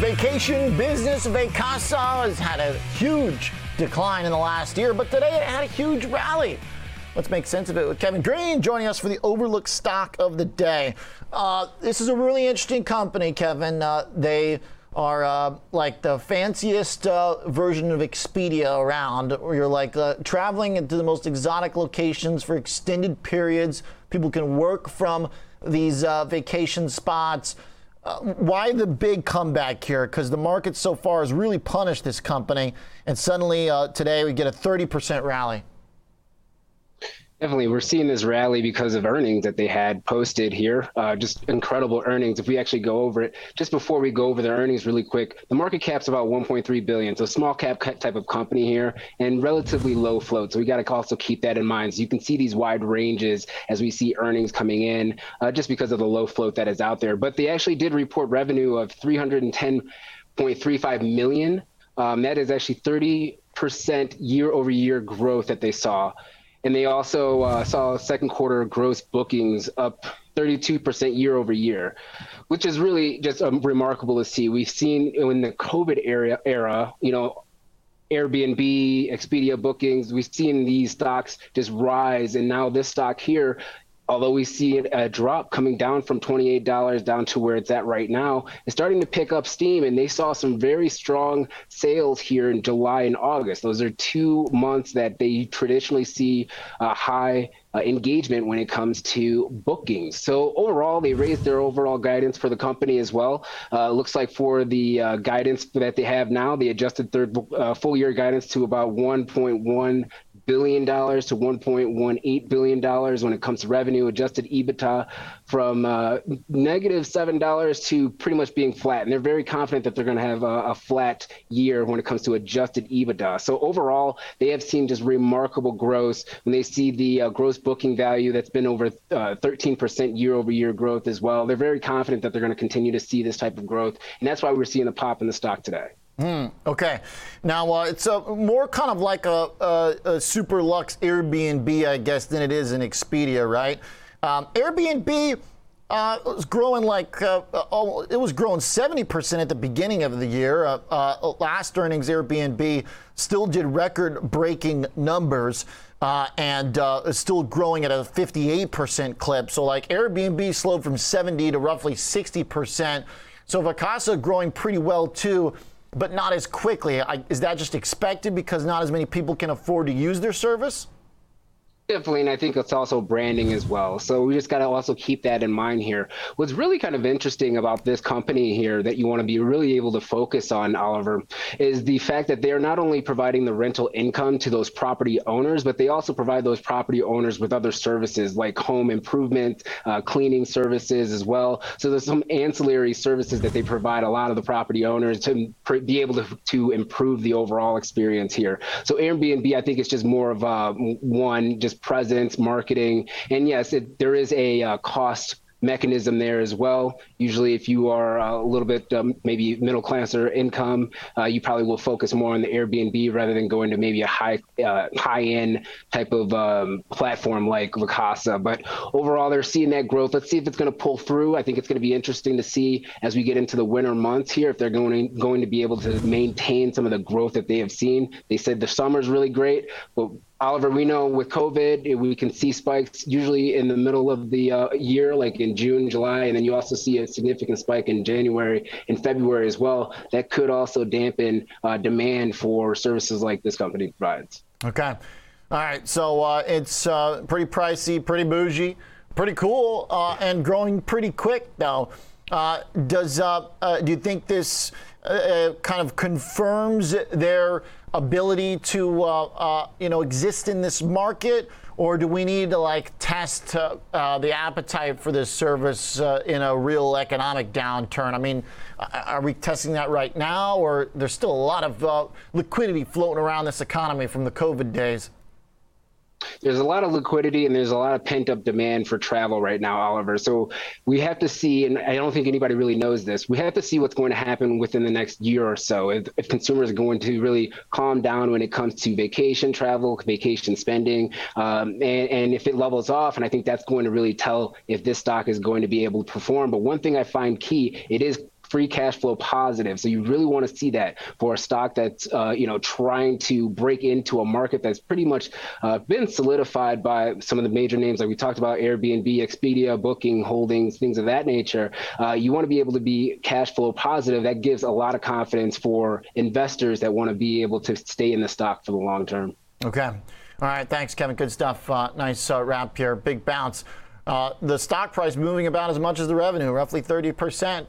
Vacation business Vacasa has had a huge decline in the last year, but today it had a huge rally. Let's make sense of it with Kevin Green joining us for the Overlook stock of the day. Uh, this is a really interesting company, Kevin. Uh, they are uh, like the fanciest uh, version of Expedia around, where you're like uh, traveling into the most exotic locations for extended periods. People can work from these uh, vacation spots. Why the big comeback here? Because the market so far has really punished this company, and suddenly uh, today we get a 30% rally. Definitely, we're seeing this rally because of earnings that they had posted here. Uh, just incredible earnings. If we actually go over it, just before we go over the earnings really quick, the market cap's about 1.3 billion. So small cap type of company here, and relatively low float. So we got to also keep that in mind. So you can see these wide ranges as we see earnings coming in, uh, just because of the low float that is out there. But they actually did report revenue of 310.35 million. Um, that is actually 30 percent year over year growth that they saw. And they also uh, saw second quarter gross bookings up 32% year over year, which is really just um, remarkable to see. We've seen in the COVID era, era, you know, Airbnb, Expedia bookings, we've seen these stocks just rise. And now this stock here although we see a drop coming down from $28 down to where it's at right now, it's starting to pick up steam. And they saw some very strong sales here in July and August. Those are two months that they traditionally see a high uh, engagement when it comes to bookings. So overall, they raised their overall guidance for the company as well. Uh, looks like for the uh, guidance that they have now, the adjusted third uh, full year guidance to about 1.1 billion dollars to 1.18 billion dollars when it comes to revenue. Adjusted EBITDA from uh, negative seven dollars to pretty much being flat, and they're very confident that they're going to have a, a, flat year when it comes to adjusted EBITDA. So overall, they have seen just remarkable growth when they see the uh, gross booking value that's been over uh, 13% year over year growth as well. They're very confident that they're going to continue to see this type of growth, and that's why we're seeing a pop in the stock today. Mm, okay. Now, uh, it's a, more kind of like a, a, a, super luxe Airbnb, I guess, than it is an Expedia, right? Um, Airbnb uh, was growing like, uh, oh, it was growing 70% at the beginning of the year. Uh, uh, last earnings, Airbnb still did record breaking numbers. Uh, and uh, still growing at a 58% clip. So, like Airbnb slowed from 70 to roughly 60%. So, Vacasa growing pretty well too but not as quickly. I, is that just expected because not as many people can afford to use their service? Definitely, and I think it's also branding as well. So we just got to also keep that in mind here. What's really kind of interesting about this company here that you want to be really able to focus on, Oliver, is the fact that they are not only providing the rental income to those property owners, but they also provide those property owners with other services like home improvement, uh, cleaning services as well. So there's some ancillary services that they provide a lot of the property owners to pr- be able to, to improve the overall experience here. So Airbnb, I think, is just more of a one just presence, marketing, and yes, it, there is a uh, cost mechanism there as well. Usually, if you are a little bit um, maybe middle class or income, uh, you probably will focus more on the Airbnb rather than going to maybe a high uh, high end type of um, platform like Vacasa. But overall, they're seeing that growth. Let's see if it's going to pull through. I think it's going to be interesting to see as we get into the winter months here if they're going to, going to be able to maintain some of the growth that they have seen. They said the summer is really great, but Oliver, we know with COVID, we can see spikes usually in the middle of the uh, year, like in June, July, and then you also see a significant spike in January and February as well. That could also dampen uh, demand for services like this company provides. Okay. All right. So uh, it's uh, pretty pricey, pretty bougie, pretty cool, uh, and growing pretty quick, now. Uh, does do you think this kind of confirms their ability to uh, uh, you know exist in this market, or do we need to like test uh, uh the appetite for this service uh, in a real economic downturn? I mean, are we testing that right now, or there's still a lot of uh, liquidity floating around this economy from the COVID days? There's a lot of liquidity and there's a lot of pent up demand for travel right now, Oliver. So we have to see, and I don't think anybody really knows this, we have to see what's going to happen within the next year or so. If, if consumers are going to really calm down when it comes to vacation travel, vacation spending, um, and, and if it levels off, and I think that's going to really tell if this stock is going to be able to perform. But one thing I find key, it is free cash flow positive. So you really want to see that for a stock that's uh, you know trying to break into a market that's pretty much uh, been solidified by some of the major names like we talked about Airbnb, Expedia, Booking, Holdings, things of that nature. Uh, you want to be able to be cash flow positive. That gives a lot of confidence for investors that want to be able to stay in the stock for the long term. Okay. All right. Thanks, Kevin. Good stuff. Uh, nice uh, wrap here. Big bounce. Uh, the stock price moving about as much as the revenue, roughly 30%.